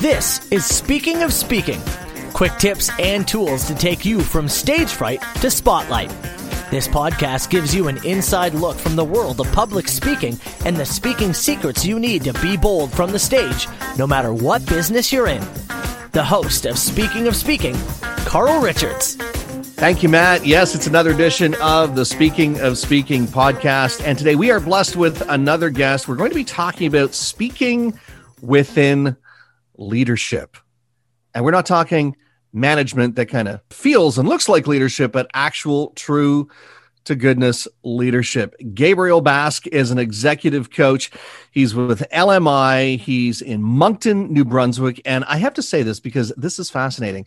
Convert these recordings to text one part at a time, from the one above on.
This is Speaking of Speaking quick tips and tools to take you from stage fright to spotlight. This podcast gives you an inside look from the world of public speaking and the speaking secrets you need to be bold from the stage, no matter what business you're in. The host of Speaking of Speaking, Carl Richards. Thank you, Matt. Yes, it's another edition of the Speaking of Speaking podcast. And today we are blessed with another guest. We're going to be talking about speaking within leadership. And we're not talking management that kind of feels and looks like leadership, but actual, true to goodness leadership. Gabriel Basque is an executive coach. He's with LMI. He's in Moncton, New Brunswick. And I have to say this because this is fascinating.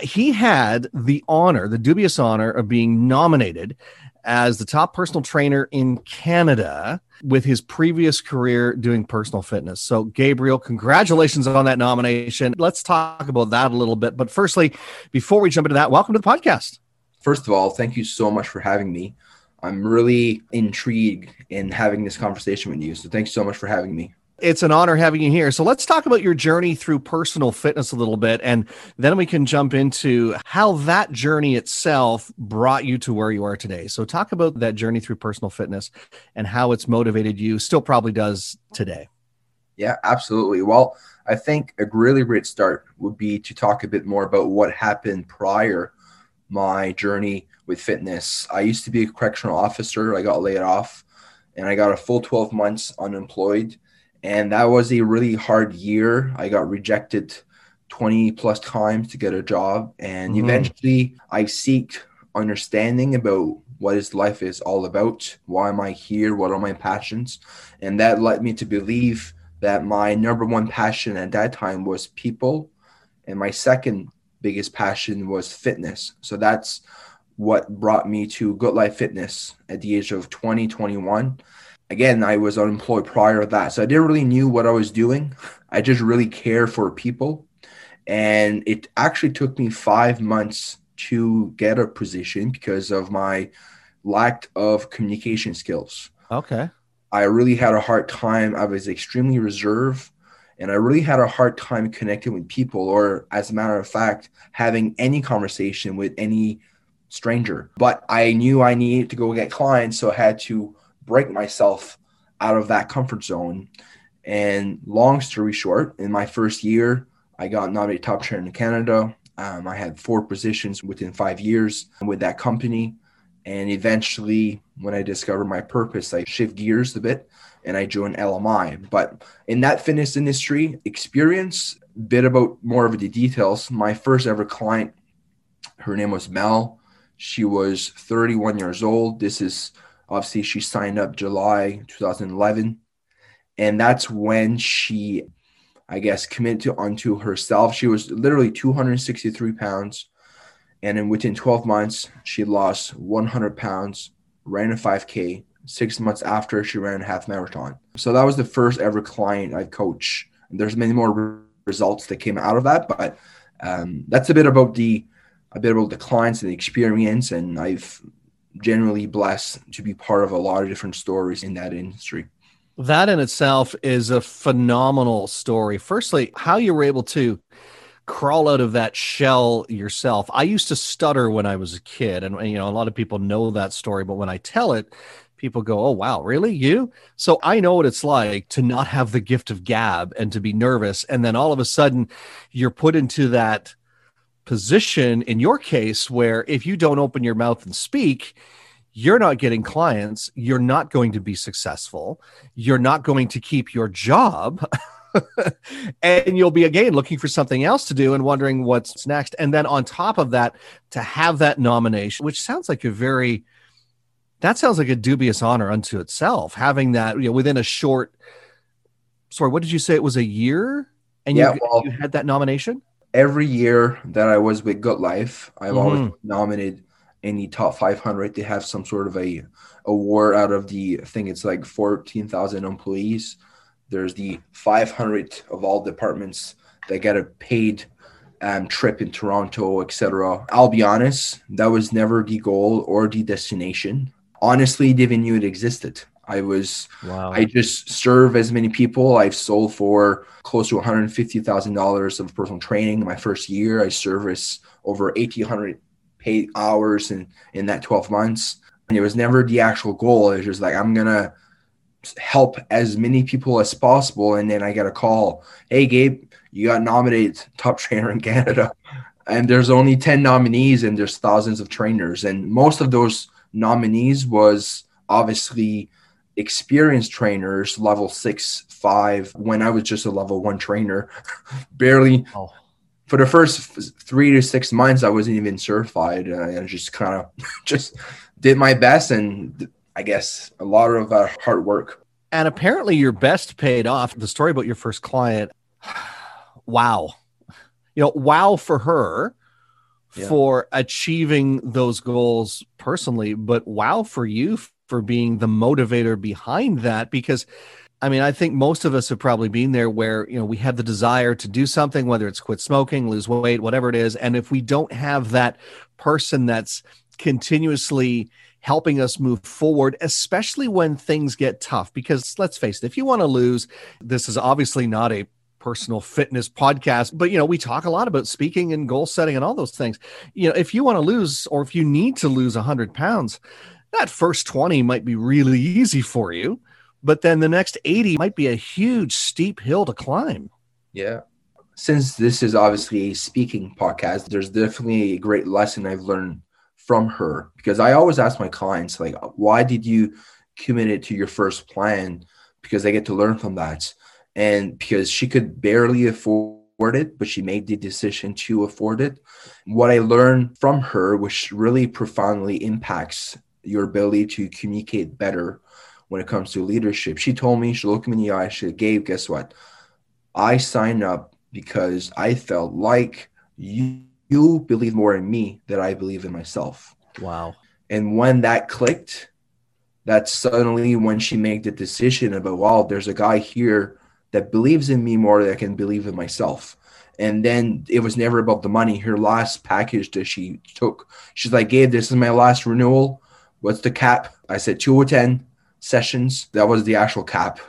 He had the honor, the dubious honor of being nominated as the top personal trainer in Canada with his previous career doing personal fitness. So, Gabriel, congratulations on that nomination. Let's talk about that a little bit. But firstly, before we jump into that, welcome to the podcast. First of all, thank you so much for having me. I'm really intrigued in having this conversation with you. So, thanks so much for having me. It's an honor having you here. So let's talk about your journey through personal fitness a little bit, and then we can jump into how that journey itself brought you to where you are today. So, talk about that journey through personal fitness and how it's motivated you, still probably does today. Yeah, absolutely. Well, I think a really great start would be to talk a bit more about what happened prior my journey with fitness. I used to be a correctional officer. I got laid off and I got a full 12 months unemployed and that was a really hard year. I got rejected 20 plus times to get a job, and mm-hmm. eventually I seek understanding about what is life is all about. Why am I here? What are my passions? And that led me to believe that my number one passion at that time was people, and my second biggest passion was fitness. So that's what brought me to GoodLife Fitness at the age of 20, 21 again, I was unemployed prior to that. So I didn't really knew what I was doing. I just really care for people. And it actually took me five months to get a position because of my lack of communication skills. Okay. I really had a hard time. I was extremely reserved and I really had a hard time connecting with people, or as a matter of fact, having any conversation with any stranger. But I knew I needed to go get clients, so I had to break myself out of that comfort zone. And long story short, in my first year, I got nominated top trainer in Canada. Um, I had four positions within five years with that company. And eventually, when I discovered my purpose, I shift gears a bit and I joined LMI. But in that fitness industry experience, bit about more of the details. My first ever client, her name was Mel. She was 31 years old. This is Obviously, she signed up July 2011. And that's when she, I guess, committed to onto herself. She was literally 263 pounds. And then within 12 months, she lost 100 pounds, ran a 5K. Six months after, she ran a half marathon. So that was the first ever client I coached. There's many more results that came out of that, but um, that's a bit about the a bit about the clients and the experience. And I've generally blessed to be part of a lot of different stories in that industry. That in itself is a phenomenal story. Firstly, how you were able to crawl out of that shell yourself. I used to stutter when I was a kid, and you know, a lot of people know that story, but when I tell it, people go, Oh, wow, really? You? So I know what it's like to not have the gift of gab and to be nervous. And then all of a sudden, you're put into that position in your case where if you don't open your mouth and speak, you're not getting clients, you're not going to be successful, you're not going to keep your job. and you'll be again looking for something else to do and wondering what's next. And then on top of that, to have that nomination, which sounds like a very that sounds like a dubious honor unto itself, having that you know within a short sorry, what did you say? It was a year and yeah, you, well, you had that nomination? Every year that I was with GoodLife, I've mm-hmm. always nominated in the top 500 to have some sort of a award out of the I think it's like 14,000 employees. There's the 500 of all departments that get a paid um, trip in Toronto, etc. I'll be honest, that was never the goal or the destination. Honestly, didn't even knew it existed. I was, Wow. I just serve as many people. I've sold for close to $150,000 of personal training my first year. I service over 1,800 paid hours in, in that 12 months. And it was never the actual goal. It was just like, I'm going to help as many people as possible. And then I get a call, Hey, Gabe, you got nominated top trainer in Canada. And there's only 10 nominees and there's thousands of trainers. And most of those nominees was obviously experienced trainers, level six, five, when I was just a level one trainer, barely. Oh. For the first three to six months, I wasn't even certified. I just kind of just did my best, and I guess a lot of uh, hard work. And apparently your best paid off. The story about your first client. Wow. You know, wow for her Yeah. for achieving those goals personally, but wow for you for being the motivator behind that because I mean, I think most of us have probably been there where, you know, we have the desire to do something, whether it's quit smoking, lose weight, whatever it is. And if we don't have that person that's continuously helping us move forward, especially when things get tough, because let's face it, if you want to lose, this is obviously not a personal fitness podcast, but, you know, we talk a lot about speaking and goal setting and all those things. You know, if you want to lose or if you need to lose 100 pounds, that first 20 might be really easy for you but then the next 80 might be a huge steep hill to climb. Yeah. Since this is obviously a speaking podcast, there's definitely a great lesson I've learned from her because I always ask my clients, like, why did you commit it to your first plan? Because I get to learn from that. And because she could barely afford it, but she made the decision to afford it. What I learned from her, which really profoundly impacts your ability to communicate better when it comes to leadership. She told me, she looked me in the eye, she said, Gabe, guess what? I signed up because I felt like you, you believe more in me than I believe in myself. Wow. And when that clicked, that's suddenly when she made the decision about, wow, there's a guy here that believes in me more than I can believe in myself. And then it was never about the money. Her last package that she took, she's like, Gabe, this is my last renewal. What's the cap? I said two or 10 sessions. That was the actual cap.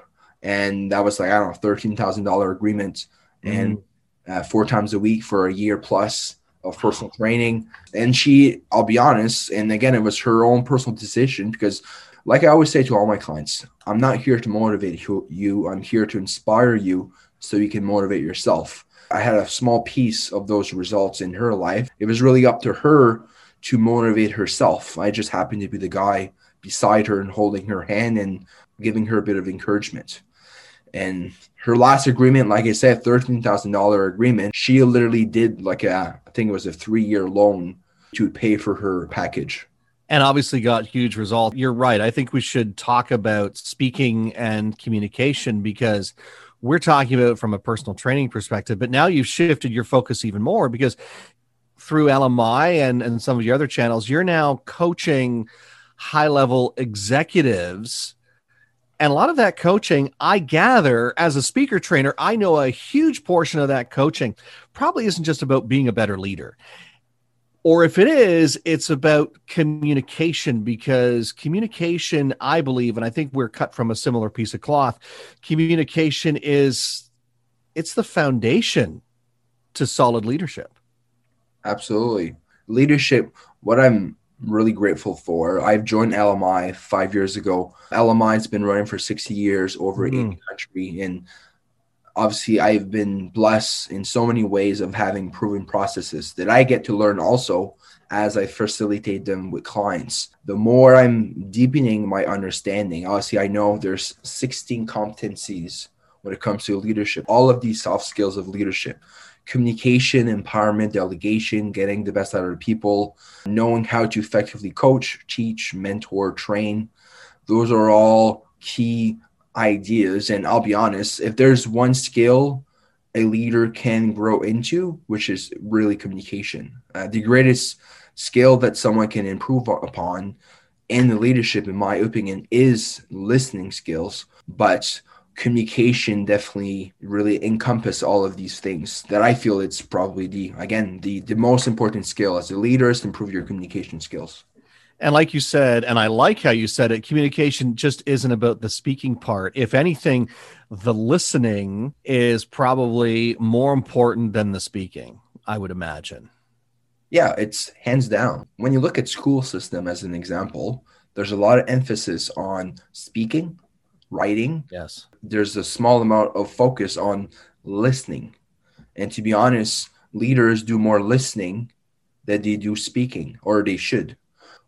And that was like, I don't know, $13,000 agreement and uh, four times a week for a year plus of personal training. And she, I'll be honest, and again, it was her own personal decision because, like I always say to all my clients, I'm not here to motivate you. I'm here to inspire you so you can motivate yourself. I had a small piece of those results in her life. It was really up to her to motivate herself. I just happened to be the guy beside her and holding her hand and giving her a bit of encouragement. And her last agreement, like I said, thirteen thousand dollar agreement. She literally did like a, I think it was a three year loan to pay for her package. And obviously got huge results. You're right. I think we should talk about speaking and communication because we're talking about from a personal training perspective, but now you've shifted your focus even more because through LMI and, and some of your other channels, you're now coaching high level executives. And a lot of that coaching, I gather as a speaker trainer, I know a huge portion of that coaching probably isn't just about being a better leader. Or if it is, it's about communication because communication, I believe, and I think we're cut from a similar piece of cloth, communication is it's the foundation to solid leadership. Absolutely. Leadership, what I'm really grateful for. I've joined LMI five years ago. LMI's been running for 60 years over Mm. in the country. And obviously, I've been blessed in so many ways of having proven processes that I get to learn also as I facilitate them with clients. The more I'm deepening my understanding, obviously, I know there's 16 competencies when it comes to leadership, all of these soft skills of leadership communication, empowerment, delegation, getting the best out of the people, knowing how to effectively coach, teach, mentor, train. Those are all key ideas. And I'll be honest, if there's one skill a leader can grow into, which is really communication, uh, the greatest skill that someone can improve upon in the leadership, in my opinion, is listening skills. But communication definitely really encompass all of these things that i feel it's probably the again the the most important skill as a leader is to improve your communication skills And like you said, and I like how you said it, communication just isn't about the speaking part. If anything, the listening is probably more important than the speaking, I would imagine. Yeah, it's hands down. When you look at school system as an example, there's a lot of emphasis on speaking, writing. Yes. There's a small amount of focus on listening. And to be honest, leaders do more listening than they do speaking, or they should.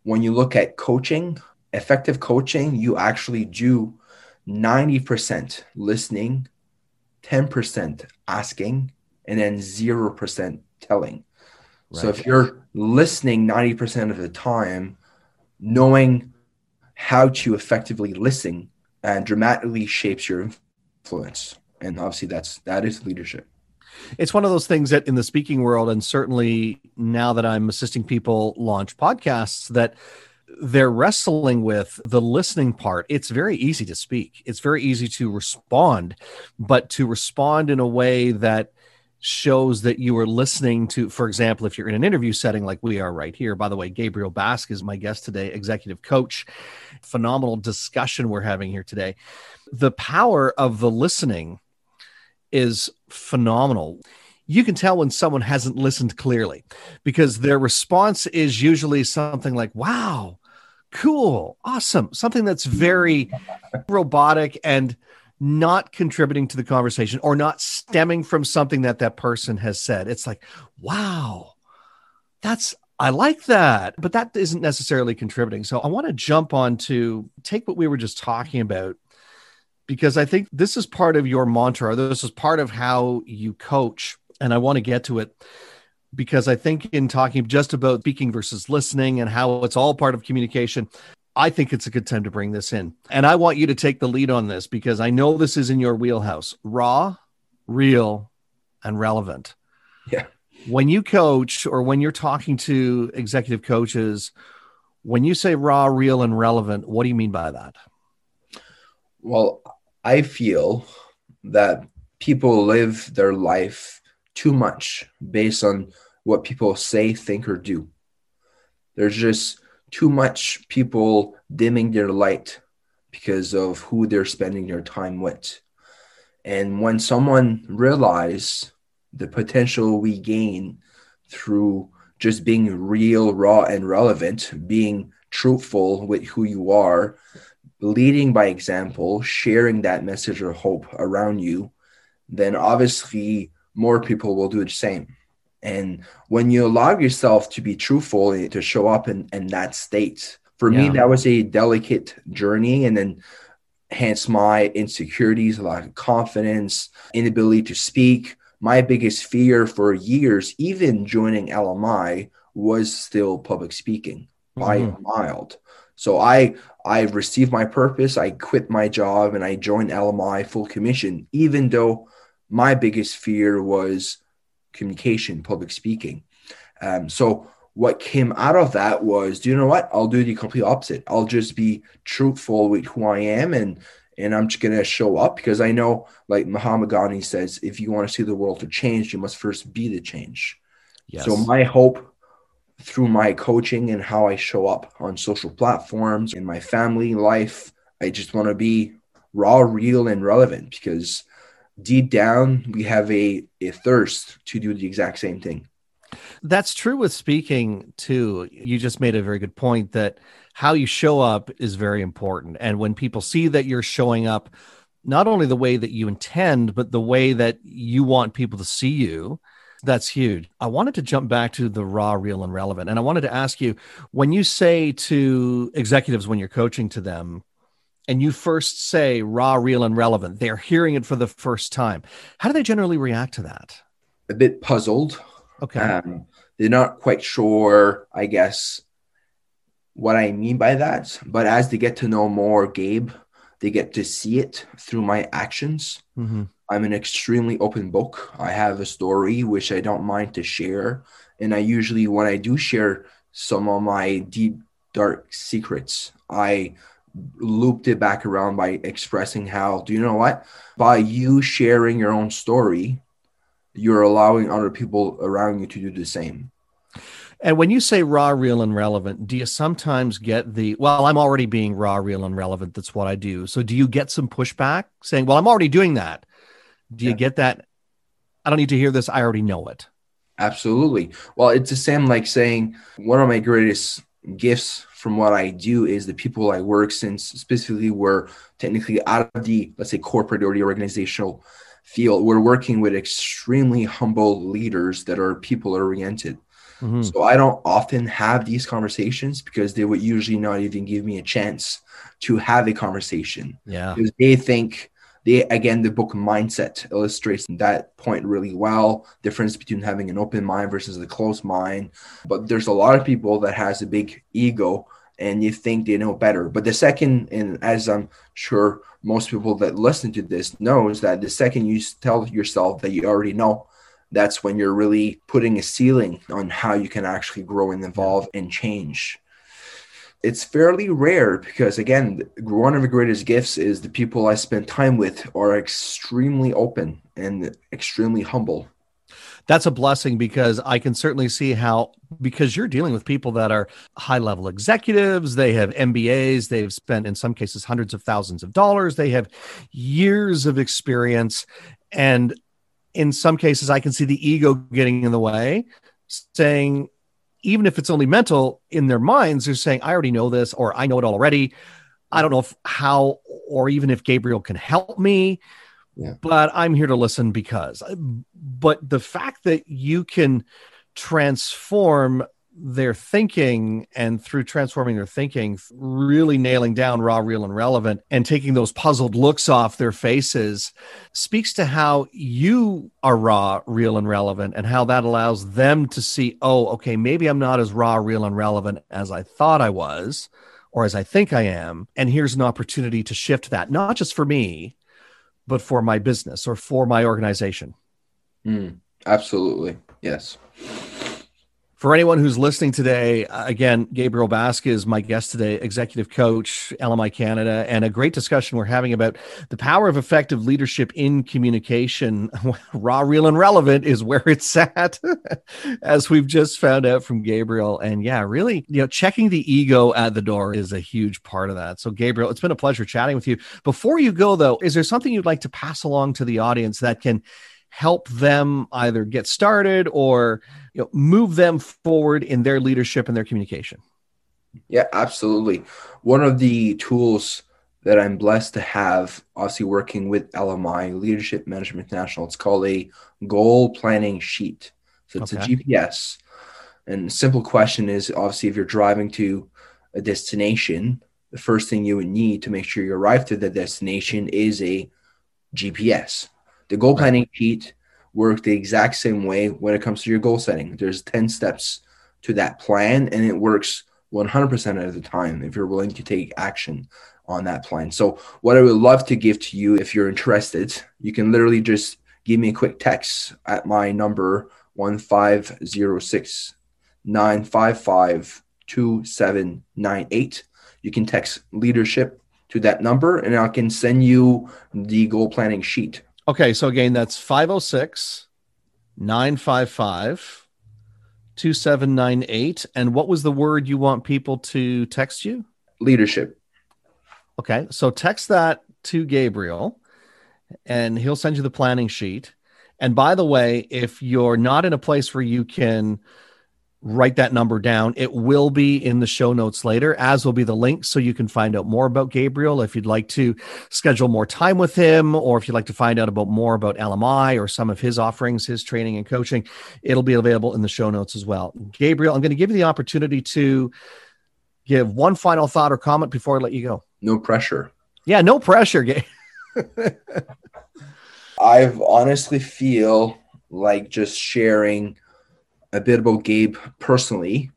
When you look at coaching, effective coaching, you actually do 90% listening, 10% asking, and then 0% telling. Right. So if you're listening 90% of the time, knowing how to effectively listen and dramatically shapes your influence. And obviously that's that is leadership. It's one of those things that in the speaking world, and certainly now that I'm assisting people launch podcasts, that they're wrestling with the listening part. It's very easy to speak, it's very easy to respond, but to respond in a way that shows that you are listening to, for example, if you're in an interview setting like we are right here. By the way, Gabriel Basque is my guest today, executive coach. Phenomenal discussion we're having here today. The power of the listening is phenomenal. You can tell when someone hasn't listened clearly because their response is usually something like, wow, cool, awesome, something that's very robotic and not contributing to the conversation or not stemming from something that that person has said. It's like, wow, that's, I like that, but that isn't necessarily contributing. So I want to jump on to take what we were just talking about because I think this is part of your mantra. This is part of how you coach. And I want to get to it because I think in talking just about speaking versus listening and how it's all part of communication, I think it's a good time to bring this in. And I want you to take the lead on this because I know this is in your wheelhouse raw, real, and relevant. Yeah. When you coach or when you're talking to executive coaches, when you say raw, real, and relevant, what do you mean by that? Well, I feel that people live their life too much based on what people say, think, or do. There's just too much people dimming their light because of who they're spending their time with. And when someone realize the potential we gain through just being real, raw, and relevant, being truthful with who you are, leading by example, sharing that message of hope around you, then obviously more people will do the same. And when you allow yourself to be truthful, to show up in, in that state, for yeah. me, that was a delicate journey. And then hence my insecurities, a lack of confidence, inability to speak. My biggest fear for years, even joining LMI, was still public speaking by mm-hmm. mild. So I I received my purpose. I quit my job and I joined LMI full commission, even though my biggest fear was communication, public speaking. Um, so what came out of that was, do you know what? I'll do the complete opposite. I'll just be truthful with who I am and and I'm just gonna show up because I know, like Mahatma Gandhi says, if you want to see the world to change, you must first be the change. Yes. So my hope through my coaching and how I show up on social platforms in my family life, I just want to be raw, real, and relevant because deep down we have a, a thirst to do the exact same thing that's true with speaking too you just made a very good point that how you show up is very important and when people see that you're showing up not only the way that you intend but the way that you want people to see you that's huge. I wanted to jump back to the raw, real, and relevant. And I wanted to ask you when you say to executives when you're coaching to them, and you first say raw, real, and relevant, they're hearing it for the first time. How do they generally react to that? A bit puzzled. Okay. Um, they're not quite sure, I guess, what I mean by that. But as they get to know more Gabe, they get to see it through my actions. Mm-hmm. I'm an extremely open book. I have a story which I don't mind to share. And I usually, when I do share some of my deep, dark secrets, I looped it back around by expressing how do you know what by you sharing your own story you're allowing other people around you to do the same And when you say raw, real, and relevant, do you sometimes get the, well, I'm already being raw, real, and relevant. That's what I do. So do you get some pushback saying, well, I'm already doing that? Do you yeah. get that? I don't need to hear this. I already know it. Absolutely. Well, it's the same like saying one of my greatest gifts from what I do is the people I work since specifically we're technically out of the let's say corporate or the organizational field. We're working with extremely humble leaders that are people oriented. Mm-hmm. So I don't often have these conversations because they would usually not even give me a chance to have a conversation. Yeah. Because they think they again the book mindset illustrates that point really well difference between having an open mind versus a closed mind. But there's a lot of people that has a big ego and you think they know better. But the second and as i'm sure most people that listen to this knows that the second you tell yourself that you already know that's when you're really putting a ceiling on how you can actually grow and evolve and change it's fairly rare because again one of the greatest gifts is the people i spend time with are extremely open and extremely humble. That's a blessing because i can certainly see how because you're dealing with people that are high level executives they have mbas they've spent in some cases hundreds of thousands of dollars they have years of experience and in some cases i can see the ego getting in the way saying even if it's only mental in their minds, they're saying, I already know this, or I know it already. I don't know if, how, or even if Gabriel can help me, yeah. but I'm here to listen because. But the fact that you can transform their thinking and through transforming their thinking, really nailing down raw, real, and relevant and taking those puzzled looks off their faces speaks to how you are raw, real, and relevant and how that allows them to see, oh, okay, maybe I'm not as raw, real, and relevant as I thought I was or as I think I am. And here's an opportunity to shift that, not just for me, but for my business or for my organization. Mm, absolutely. Yes. For anyone who's listening today, uh, again, Gabriel Basque is my guest today, executive coach, LMI Canada, and a great discussion we're having about the power of effective leadership in communication. Raw, real, and relevant is where it's at, as we've just found out from Gabriel. And yeah, really, you know, checking the ego at the door is a huge part of that. So, Gabriel, it's been a pleasure chatting with you. Before you go, though, is there something you'd like to pass along to the audience that can help them either get started or you know, move them forward in their leadership and their communication? Yeah, absolutely. One of the tools that I'm blessed to have, obviously working with LMI, Leadership Management International, it's called a goal planning sheet. So it's okay. a GPS. And simple question is obviously if you're driving to a destination, the first thing you would need to make sure you arrive to the destination is a GPS. The goal planning sheet work the exact same way when it comes to your goal setting. There's 10 steps to that plan, and it works 100% of the time if you're willing to take action on that plan. So, what I would love to give to you if you're interested, you can literally just give me a quick text at my number 1506 955 2798. You can text leadership to that number, and I can send you the goal planning sheet Okay, so again, that's 506 955 2798. And what was the word you want people to text you? Leadership. Okay, so text that to Gabriel and he'll send you the planning sheet. And by the way, if you're not in a place where you can write that number down. It will be in the show notes later, as will be the link so you can find out more about Gabriel if you'd like to schedule more time with him, or if you'd like to find out about more about LMI or some of his offerings, his training and coaching. It'll be available in the show notes as well. Gabriel, I'm going to give you the opportunity to give one final thought or comment before I let you go. No pressure. Yeah, no pressure. I honestly feel like just sharing a bit about Gabe personally,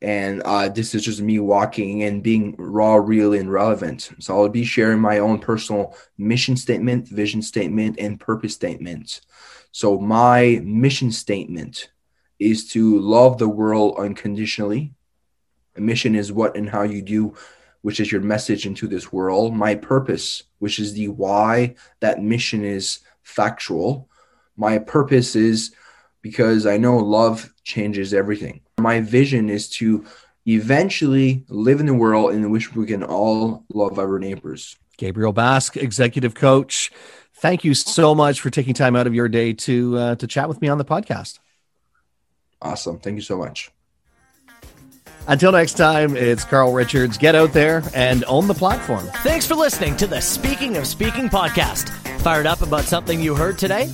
and uh, this is just me walking and being raw, real, and relevant. So I'll be sharing my own personal mission statement, vision statement, and purpose statement. So my mission statement is to love the world unconditionally. A mission is what and how you do, which is your message into this world. My purpose, which is the why that mission is factual. My purpose is because I know love changes everything. my vision is to eventually live in a world in which we can all love our neighbors. Gabriel Basque, executive coach. Thank you so much for taking time out of your day to uh, to chat with me on the podcast. Awesome. Thank you so much. Until next time, it's Carl Richards. Get out there and own the platform. Thanks for listening to the Speaking of Speaking podcast. Fired up about something you heard today?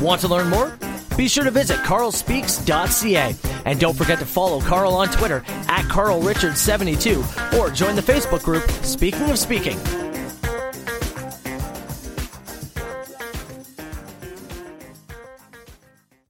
Want to learn more? Be sure to visit carlspeaks.ca. And don't forget to follow Carl on Twitter at carlrichards72 or join the Facebook group Speaking of Speaking.